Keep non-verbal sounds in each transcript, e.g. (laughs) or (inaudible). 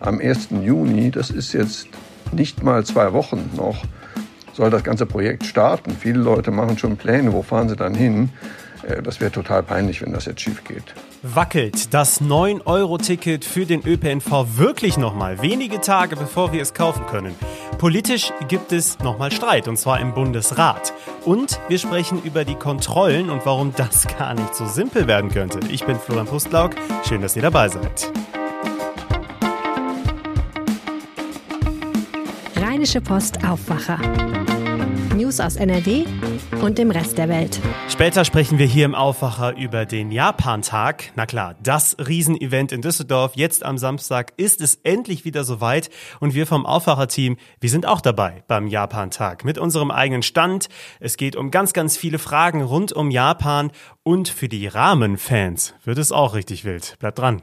Am 1. Juni, das ist jetzt nicht mal zwei Wochen noch, soll das ganze Projekt starten. Viele Leute machen schon Pläne, wo fahren sie dann hin. Äh, das wäre total peinlich, wenn das jetzt schief geht. Wackelt das 9-Euro-Ticket für den ÖPNV wirklich nochmal wenige Tage bevor wir es kaufen können? Politisch gibt es nochmal Streit und zwar im Bundesrat. Und wir sprechen über die Kontrollen und warum das (laughs) gar nicht so simpel werden könnte. Ich bin Florian Pustlauk. Schön, dass ihr dabei seid. Rheinische Post Aufwacher. News aus NRW und dem Rest der Welt. Später sprechen wir hier im Aufwacher über den Japan-Tag. Na klar, das Riesenevent in Düsseldorf. Jetzt am Samstag ist es endlich wieder soweit und wir vom Aufwacher-Team, wir sind auch dabei beim Japan-Tag mit unserem eigenen Stand. Es geht um ganz, ganz viele Fragen rund um Japan und für die Rahmenfans wird es auch richtig wild. Bleibt dran.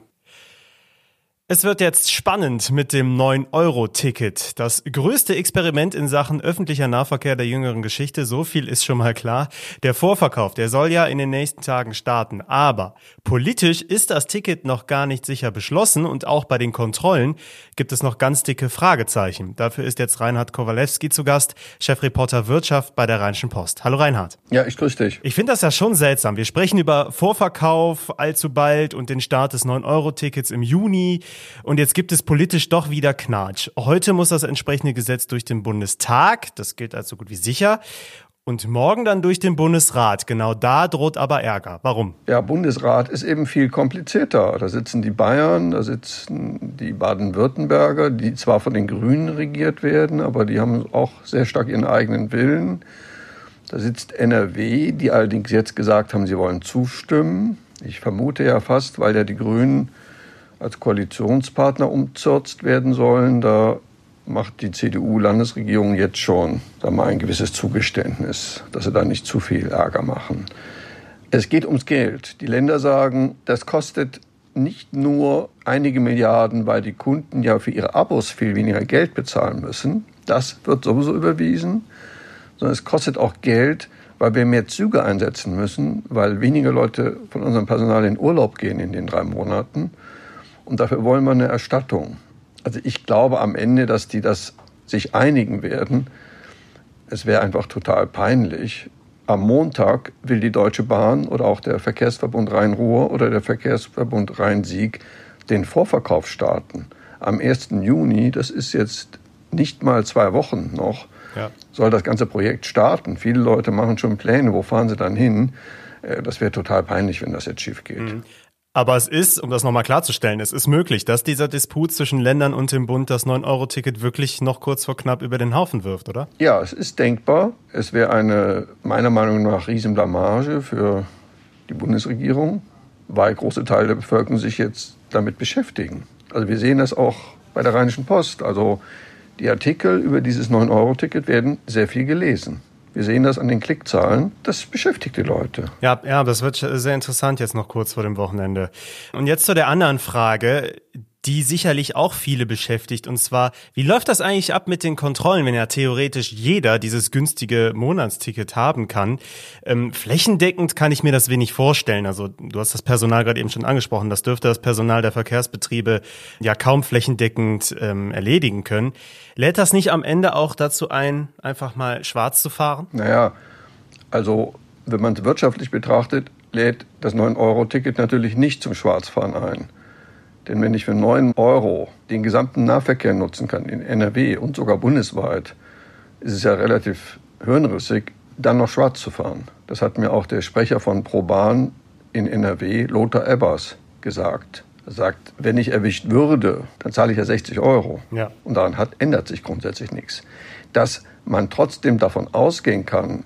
Es wird jetzt spannend mit dem 9-Euro-Ticket. Das größte Experiment in Sachen öffentlicher Nahverkehr der jüngeren Geschichte, so viel ist schon mal klar. Der Vorverkauf, der soll ja in den nächsten Tagen starten. Aber politisch ist das Ticket noch gar nicht sicher beschlossen und auch bei den Kontrollen gibt es noch ganz dicke Fragezeichen. Dafür ist jetzt Reinhard Kowalewski zu Gast, Chefreporter Wirtschaft bei der Rheinischen Post. Hallo Reinhard. Ja, ich grüße dich. Ich finde das ja schon seltsam. Wir sprechen über Vorverkauf allzu bald und den Start des 9-Euro-Tickets im Juni. Und jetzt gibt es politisch doch wieder Knatsch. Heute muss das entsprechende Gesetz durch den Bundestag. Das gilt als so gut wie sicher. Und morgen dann durch den Bundesrat. Genau da droht aber Ärger. Warum? Ja, Bundesrat ist eben viel komplizierter. Da sitzen die Bayern, da sitzen die Baden-Württemberger, die zwar von den Grünen regiert werden, aber die haben auch sehr stark ihren eigenen Willen. Da sitzt NRW, die allerdings jetzt gesagt haben, sie wollen zustimmen. Ich vermute ja fast, weil ja die Grünen als Koalitionspartner umzürzt werden sollen. Da macht die CDU-Landesregierung jetzt schon da mal ein gewisses Zugeständnis, dass sie da nicht zu viel Ärger machen. Es geht ums Geld. Die Länder sagen, das kostet nicht nur einige Milliarden, weil die Kunden ja für ihre Abos viel weniger Geld bezahlen müssen. Das wird sowieso überwiesen. Sondern es kostet auch Geld, weil wir mehr Züge einsetzen müssen, weil weniger Leute von unserem Personal in Urlaub gehen in den drei Monaten. Und dafür wollen wir eine Erstattung. Also ich glaube am Ende, dass die das sich einigen werden. Es wäre einfach total peinlich. Am Montag will die Deutsche Bahn oder auch der Verkehrsverbund Rhein-Ruhr oder der Verkehrsverbund Rhein-Sieg den Vorverkauf starten. Am 1. Juni, das ist jetzt nicht mal zwei Wochen noch, ja. soll das ganze Projekt starten. Viele Leute machen schon Pläne, wo fahren sie dann hin. Äh, das wäre total peinlich, wenn das jetzt schief geht. Mhm. Aber es ist, um das nochmal klarzustellen, es ist möglich, dass dieser Disput zwischen Ländern und dem Bund das 9-Euro-Ticket wirklich noch kurz vor knapp über den Haufen wirft, oder? Ja, es ist denkbar. Es wäre eine, meiner Meinung nach, Riesenblamage für die Bundesregierung, weil große Teile der Bevölkerung sich jetzt damit beschäftigen. Also wir sehen das auch bei der Rheinischen Post. Also die Artikel über dieses 9-Euro-Ticket werden sehr viel gelesen. Wir sehen das an den Klickzahlen. Das beschäftigt die Leute. Ja, ja, das wird sehr interessant jetzt noch kurz vor dem Wochenende. Und jetzt zu der anderen Frage, die sicherlich auch viele beschäftigt. Und zwar, wie läuft das eigentlich ab mit den Kontrollen, wenn ja theoretisch jeder dieses günstige Monatsticket haben kann? Ähm, flächendeckend kann ich mir das wenig vorstellen. Also du hast das Personal gerade eben schon angesprochen. Das dürfte das Personal der Verkehrsbetriebe ja kaum flächendeckend ähm, erledigen können. Lädt das nicht am Ende auch dazu ein, einfach mal schwarz zu fahren? Naja, also wenn man es wirtschaftlich betrachtet, lädt das 9-Euro-Ticket natürlich nicht zum Schwarzfahren ein. Denn wenn ich für 9 Euro den gesamten Nahverkehr nutzen kann, in NRW und sogar bundesweit, ist es ja relativ hirnrissig, dann noch schwarz zu fahren. Das hat mir auch der Sprecher von ProBahn in NRW, Lothar Ebbers, gesagt. Er sagt, wenn ich erwischt würde, dann zahle ich ja 60 Euro. Ja. Und daran hat, ändert sich grundsätzlich nichts. Dass man trotzdem davon ausgehen kann,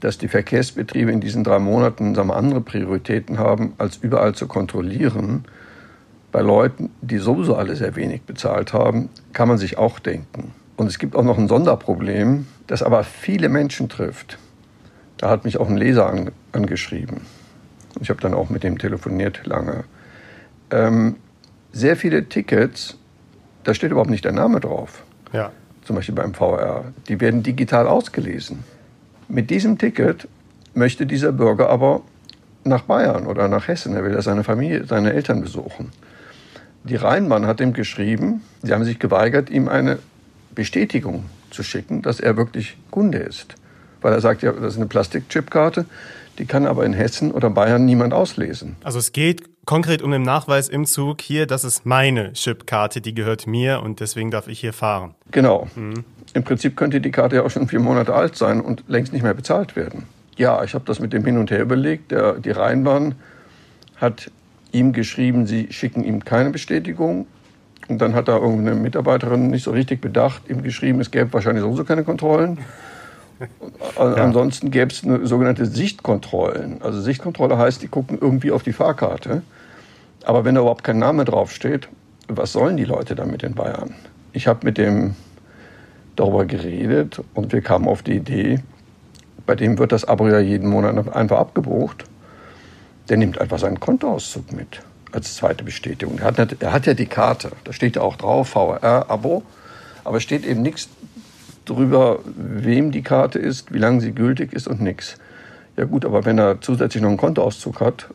dass die Verkehrsbetriebe in diesen drei Monaten sagen wir, andere Prioritäten haben, als überall zu kontrollieren, bei Leuten, die sowieso alle sehr wenig bezahlt haben, kann man sich auch denken. Und es gibt auch noch ein Sonderproblem, das aber viele Menschen trifft. Da hat mich auch ein Leser an, angeschrieben. Ich habe dann auch mit dem telefoniert lange. Ähm, sehr viele Tickets, da steht überhaupt nicht der Name drauf. Ja. Zum Beispiel beim VR. Die werden digital ausgelesen. Mit diesem Ticket möchte dieser Bürger aber nach Bayern oder nach Hessen. Er will ja seine Familie, seine Eltern besuchen. Die Rheinbahn hat ihm geschrieben, sie haben sich geweigert, ihm eine Bestätigung zu schicken, dass er wirklich Kunde ist. Weil er sagt, ja, das ist eine Plastikchipkarte, die kann aber in Hessen oder Bayern niemand auslesen. Also es geht konkret um den Nachweis im Zug hier, das ist meine Chipkarte, die gehört mir und deswegen darf ich hier fahren. Genau. Mhm. Im Prinzip könnte die Karte ja auch schon vier Monate alt sein und längst nicht mehr bezahlt werden. Ja, ich habe das mit dem hin und her überlegt. Der, die Rheinbahn hat ihm geschrieben, sie schicken ihm keine Bestätigung. Und dann hat da irgendeine Mitarbeiterin nicht so richtig bedacht, ihm geschrieben, es gäbe wahrscheinlich sowieso keine Kontrollen. Ja. Ansonsten gäbe es eine sogenannte Sichtkontrollen. Also Sichtkontrolle heißt, die gucken irgendwie auf die Fahrkarte. Aber wenn da überhaupt kein Name draufsteht, was sollen die Leute damit in Bayern? Ich habe mit dem darüber geredet und wir kamen auf die Idee, bei dem wird das Abo ja jeden Monat einfach abgebucht. Der nimmt einfach seinen Kontoauszug mit als zweite Bestätigung. Er hat, er hat ja die Karte, da steht ja auch drauf, VR-Abo, aber es steht eben nichts drüber, wem die Karte ist, wie lange sie gültig ist und nichts. Ja gut, aber wenn er zusätzlich noch einen Kontoauszug hat,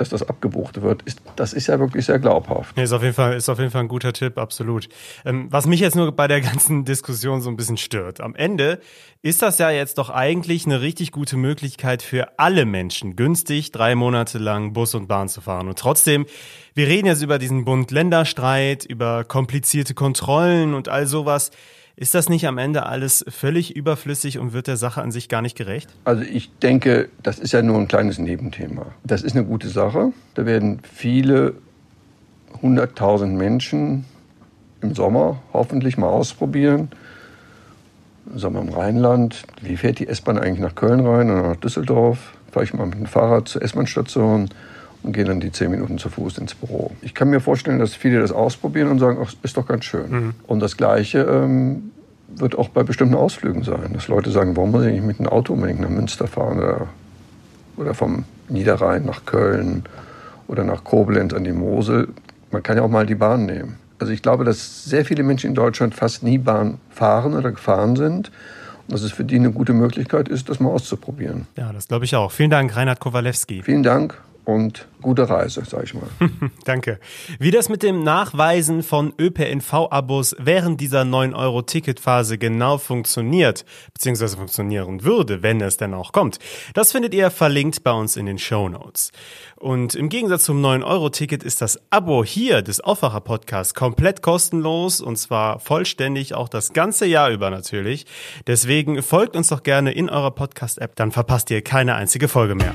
dass das abgebucht wird, ist, das ist ja wirklich sehr glaubhaft. Ja, ist auf jeden Fall, ist auf jeden Fall ein guter Tipp, absolut. Ähm, was mich jetzt nur bei der (laughs) ganzen Diskussion so ein bisschen stört. Am Ende ist das ja jetzt doch eigentlich eine richtig gute Möglichkeit für alle Menschen, günstig drei Monate lang Bus und Bahn zu fahren. Und trotzdem, wir reden jetzt über diesen Bund-Länder-Streit, über komplizierte Kontrollen und all sowas. Ist das nicht am Ende alles völlig überflüssig und wird der Sache an sich gar nicht gerecht? Also ich denke, das ist ja nur ein kleines Nebenthema. Das ist eine gute Sache. Da werden viele hunderttausend Menschen im Sommer hoffentlich mal ausprobieren. Sommer im Rheinland. Wie fährt die S-Bahn eigentlich nach Köln rein oder nach Düsseldorf? Fahre ich mal mit dem Fahrrad zur S-Bahn-Station und gehe dann die zehn Minuten zu Fuß ins Büro. Ich kann mir vorstellen, dass viele das ausprobieren und sagen, ach, ist doch ganz schön. Mhm. Und das Gleiche ähm, wird auch bei bestimmten Ausflügen sein, dass Leute sagen, warum muss ich nicht mit einem Auto unbedingt nach Münster fahren oder, oder vom Niederrhein nach Köln oder nach Koblenz an die Mosel. Man kann ja auch mal die Bahn nehmen. Also ich glaube, dass sehr viele Menschen in Deutschland fast nie Bahn fahren oder gefahren sind und dass es für die eine gute Möglichkeit ist, das mal auszuprobieren. Ja, das glaube ich auch. Vielen Dank, Reinhard Kowalewski. Vielen Dank und gute Reise, sag ich mal. (laughs) Danke. Wie das mit dem Nachweisen von ÖPNV-Abos während dieser 9-Euro-Ticketphase genau funktioniert, beziehungsweise funktionieren würde, wenn es denn auch kommt, das findet ihr verlinkt bei uns in den Show Notes. Und im Gegensatz zum 9-Euro-Ticket ist das Abo hier des Aufwacher-Podcasts komplett kostenlos und zwar vollständig auch das ganze Jahr über natürlich. Deswegen folgt uns doch gerne in eurer Podcast-App, dann verpasst ihr keine einzige Folge mehr.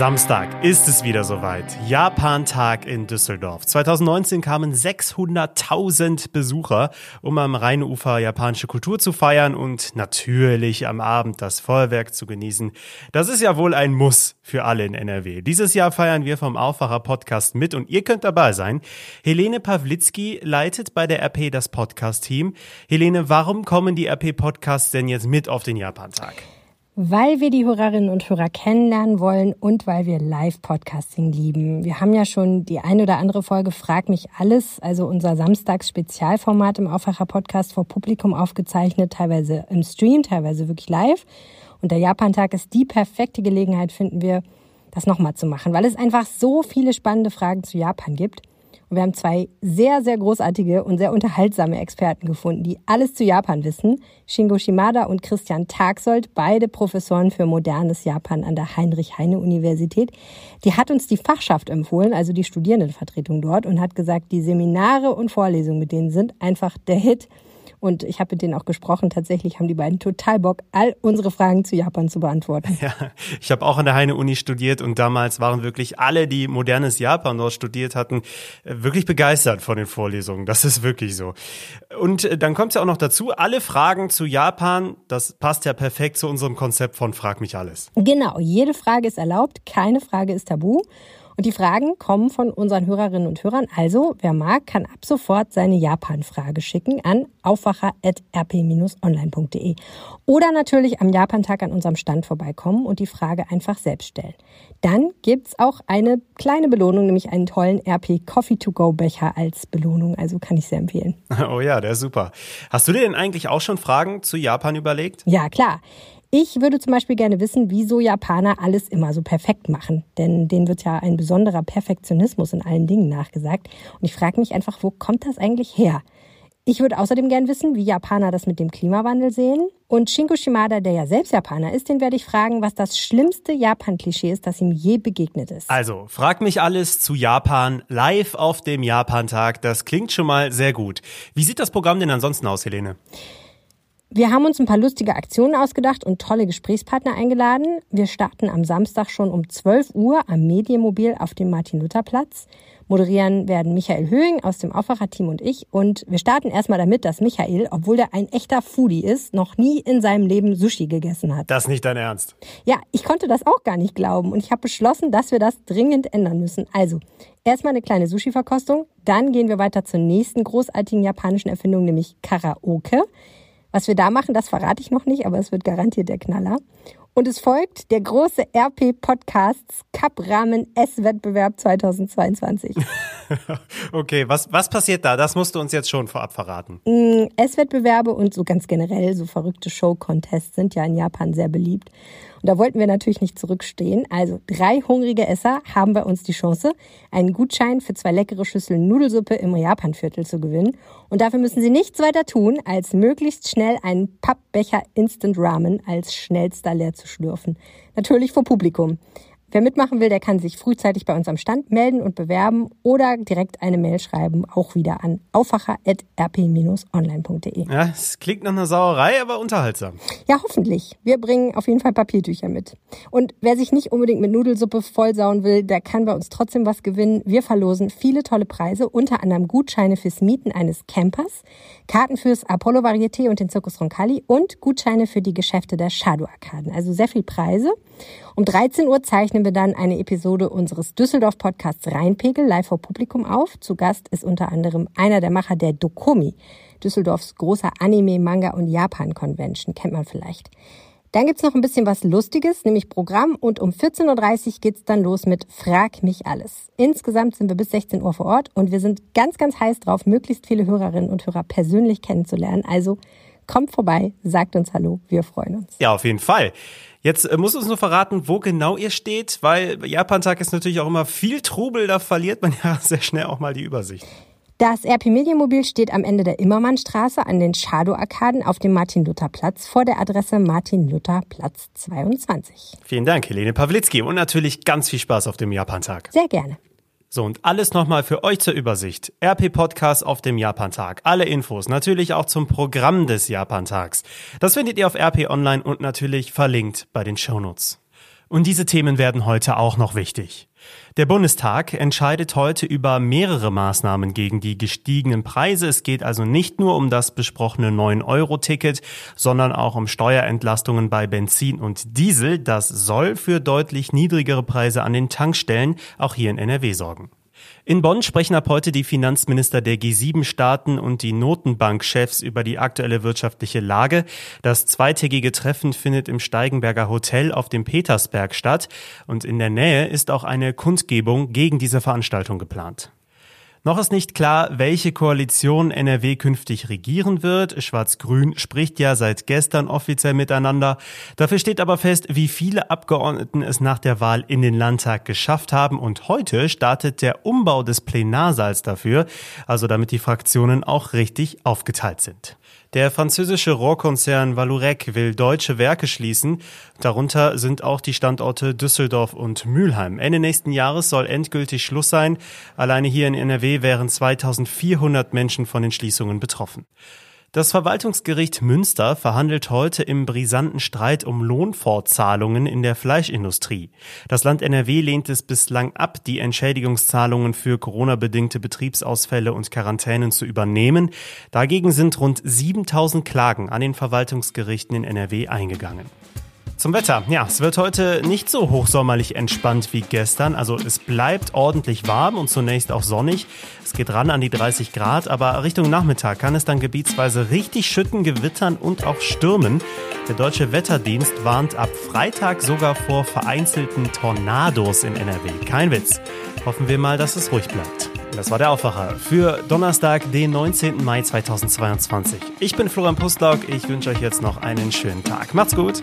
Samstag ist es wieder soweit. Japan-Tag in Düsseldorf. 2019 kamen 600.000 Besucher, um am Rheinufer japanische Kultur zu feiern und natürlich am Abend das Feuerwerk zu genießen. Das ist ja wohl ein Muss für alle in NRW. Dieses Jahr feiern wir vom Aufwacher Podcast mit und ihr könnt dabei sein. Helene Pawlitzki leitet bei der RP das Podcast-Team. Helene, warum kommen die RP-Podcasts denn jetzt mit auf den Japan-Tag? Weil wir die Hörerinnen und Hörer kennenlernen wollen und weil wir Live-Podcasting lieben. Wir haben ja schon die ein oder andere Folge Frag mich alles, also unser Samstags-Spezialformat im Aufwacher-Podcast vor Publikum aufgezeichnet, teilweise im Stream, teilweise wirklich live. Und der Japan-Tag ist die perfekte Gelegenheit, finden wir, das nochmal zu machen, weil es einfach so viele spannende Fragen zu Japan gibt. Und wir haben zwei sehr, sehr großartige und sehr unterhaltsame Experten gefunden, die alles zu Japan wissen. Shingo Shimada und Christian Tagsold, beide Professoren für modernes Japan an der Heinrich-Heine-Universität. Die hat uns die Fachschaft empfohlen, also die Studierendenvertretung dort, und hat gesagt, die Seminare und Vorlesungen mit denen sind einfach der Hit. Und ich habe mit denen auch gesprochen. Tatsächlich haben die beiden total Bock, all unsere Fragen zu Japan zu beantworten. Ja, ich habe auch an der Heine-Uni studiert und damals waren wirklich alle, die modernes Japan dort studiert hatten, wirklich begeistert von den Vorlesungen. Das ist wirklich so. Und äh, dann kommt es ja auch noch dazu, alle Fragen zu Japan, das passt ja perfekt zu unserem Konzept von Frag mich alles. Genau, jede Frage ist erlaubt, keine Frage ist tabu. Und die Fragen kommen von unseren Hörerinnen und Hörern. Also, wer mag, kann ab sofort seine Japan-Frage schicken an aufwacher.rp-online.de. Oder natürlich am Japan-Tag an unserem Stand vorbeikommen und die Frage einfach selbst stellen. Dann gibt's auch eine kleine Belohnung, nämlich einen tollen RP Coffee to Go Becher als Belohnung. Also kann ich sehr empfehlen. (laughs) Oh ja, der ist super. Hast du dir denn eigentlich auch schon Fragen zu Japan überlegt? Ja, klar. Ich würde zum Beispiel gerne wissen, wieso Japaner alles immer so perfekt machen. Denn denen wird ja ein besonderer Perfektionismus in allen Dingen nachgesagt. Und ich frage mich einfach, wo kommt das eigentlich her? Ich würde außerdem gern wissen, wie Japaner das mit dem Klimawandel sehen. Und Shinko Shimada, der ja selbst Japaner ist, den werde ich fragen, was das schlimmste Japan-Klischee ist, das ihm je begegnet ist. Also, frag mich alles zu Japan live auf dem Japantag. Das klingt schon mal sehr gut. Wie sieht das Programm denn ansonsten aus, Helene? Wir haben uns ein paar lustige Aktionen ausgedacht und tolle Gesprächspartner eingeladen. Wir starten am Samstag schon um 12 Uhr am Medienmobil auf dem Martin-Luther-Platz. Moderieren werden Michael Höhing aus dem Aufwacherteam und ich. Und wir starten erstmal damit, dass Michael, obwohl der ein echter Foodie ist, noch nie in seinem Leben Sushi gegessen hat. Das ist nicht dein Ernst. Ja, ich konnte das auch gar nicht glauben. Und ich habe beschlossen, dass wir das dringend ändern müssen. Also, erstmal eine kleine Sushi-Verkostung. Dann gehen wir weiter zur nächsten großartigen japanischen Erfindung, nämlich Karaoke. Was wir da machen, das verrate ich noch nicht, aber es wird garantiert der Knaller. Und es folgt der große RP Podcasts Cup Rahmen S-Wettbewerb 2022. (laughs) okay, was, was passiert da? Das musst du uns jetzt schon vorab verraten. Mm, S-Wettbewerbe und so ganz generell so verrückte Show-Contests sind ja in Japan sehr beliebt. Und da wollten wir natürlich nicht zurückstehen. Also drei hungrige Esser haben bei uns die Chance, einen Gutschein für zwei leckere Schüsseln Nudelsuppe im Japanviertel zu gewinnen. Und dafür müssen sie nichts weiter tun, als möglichst schnell einen Pappbecher Instant Ramen als schnellster leer zu schlürfen. Natürlich vor Publikum. Wer mitmachen will, der kann sich frühzeitig bei uns am Stand melden und bewerben oder direkt eine Mail schreiben, auch wieder an aufwacher.rp-online.de. Ja, es klingt nach einer Sauerei, aber unterhaltsam. Ja, hoffentlich. Wir bringen auf jeden Fall Papiertücher mit. Und wer sich nicht unbedingt mit Nudelsuppe vollsauen will, der kann bei uns trotzdem was gewinnen. Wir verlosen viele tolle Preise, unter anderem Gutscheine fürs Mieten eines Campers, Karten fürs Apollo Varieté und den Zirkus Roncalli und Gutscheine für die Geschäfte der Shadow Arkaden. Also sehr viel Preise. Um 13 Uhr zeichnen wir dann eine Episode unseres Düsseldorf-Podcasts Rheinpegel live vor Publikum auf. Zu Gast ist unter anderem einer der Macher der Dokomi, Düsseldorfs großer Anime, Manga und Japan-Convention. Kennt man vielleicht. Dann gibt's noch ein bisschen was Lustiges, nämlich Programm. Und um 14.30 Uhr geht's dann los mit Frag mich alles. Insgesamt sind wir bis 16 Uhr vor Ort und wir sind ganz, ganz heiß drauf, möglichst viele Hörerinnen und Hörer persönlich kennenzulernen. Also kommt vorbei, sagt uns Hallo, wir freuen uns. Ja, auf jeden Fall. Jetzt äh, musst du uns nur verraten, wo genau ihr steht, weil Japan-Tag ist natürlich auch immer viel Trubel, da verliert man (laughs) ja sehr schnell auch mal die Übersicht. Das RP Medienmobil steht am Ende der Immermannstraße an den Shadow-Arkaden auf dem Martin-Luther-Platz vor der Adresse Martin-Luther-Platz 22. Vielen Dank, Helene Pawlitzki. Und natürlich ganz viel Spaß auf dem Japan-Tag. Sehr gerne. So, und alles nochmal für euch zur Übersicht. RP Podcast auf dem Japantag. Alle Infos, natürlich auch zum Programm des Japantags. Das findet ihr auf RP Online und natürlich verlinkt bei den Shownotes. Und diese Themen werden heute auch noch wichtig. Der Bundestag entscheidet heute über mehrere Maßnahmen gegen die gestiegenen Preise. Es geht also nicht nur um das besprochene 9-Euro-Ticket, sondern auch um Steuerentlastungen bei Benzin und Diesel. Das soll für deutlich niedrigere Preise an den Tankstellen auch hier in NRW sorgen. In Bonn sprechen ab heute die Finanzminister der G7-Staaten und die Notenbankchefs über die aktuelle wirtschaftliche Lage. Das zweitägige Treffen findet im Steigenberger Hotel auf dem Petersberg statt und in der Nähe ist auch eine Kundgebung gegen diese Veranstaltung geplant. Noch ist nicht klar, welche Koalition NRW künftig regieren wird. Schwarz-Grün spricht ja seit gestern offiziell miteinander. Dafür steht aber fest, wie viele Abgeordneten es nach der Wahl in den Landtag geschafft haben. Und heute startet der Umbau des Plenarsaals dafür, also damit die Fraktionen auch richtig aufgeteilt sind. Der französische Rohrkonzern Vallourec will deutsche Werke schließen. Darunter sind auch die Standorte Düsseldorf und Mülheim. Ende nächsten Jahres soll endgültig Schluss sein. Alleine hier in NRW wären 2400 Menschen von den Schließungen betroffen. Das Verwaltungsgericht Münster verhandelt heute im brisanten Streit um Lohnfortzahlungen in der Fleischindustrie. Das Land NRW lehnt es bislang ab, die Entschädigungszahlungen für Corona-bedingte Betriebsausfälle und Quarantänen zu übernehmen. Dagegen sind rund 7000 Klagen an den Verwaltungsgerichten in NRW eingegangen. Zum Wetter. Ja, es wird heute nicht so hochsommerlich entspannt wie gestern. Also es bleibt ordentlich warm und zunächst auch sonnig. Es geht ran an die 30 Grad, aber Richtung Nachmittag kann es dann gebietsweise richtig schütten, gewittern und auch stürmen. Der deutsche Wetterdienst warnt ab Freitag sogar vor vereinzelten Tornados in NRW. Kein Witz. Hoffen wir mal, dass es ruhig bleibt. Das war der Aufwacher für Donnerstag, den 19. Mai 2022. Ich bin Florian Pustlauk. Ich wünsche euch jetzt noch einen schönen Tag. Macht's gut.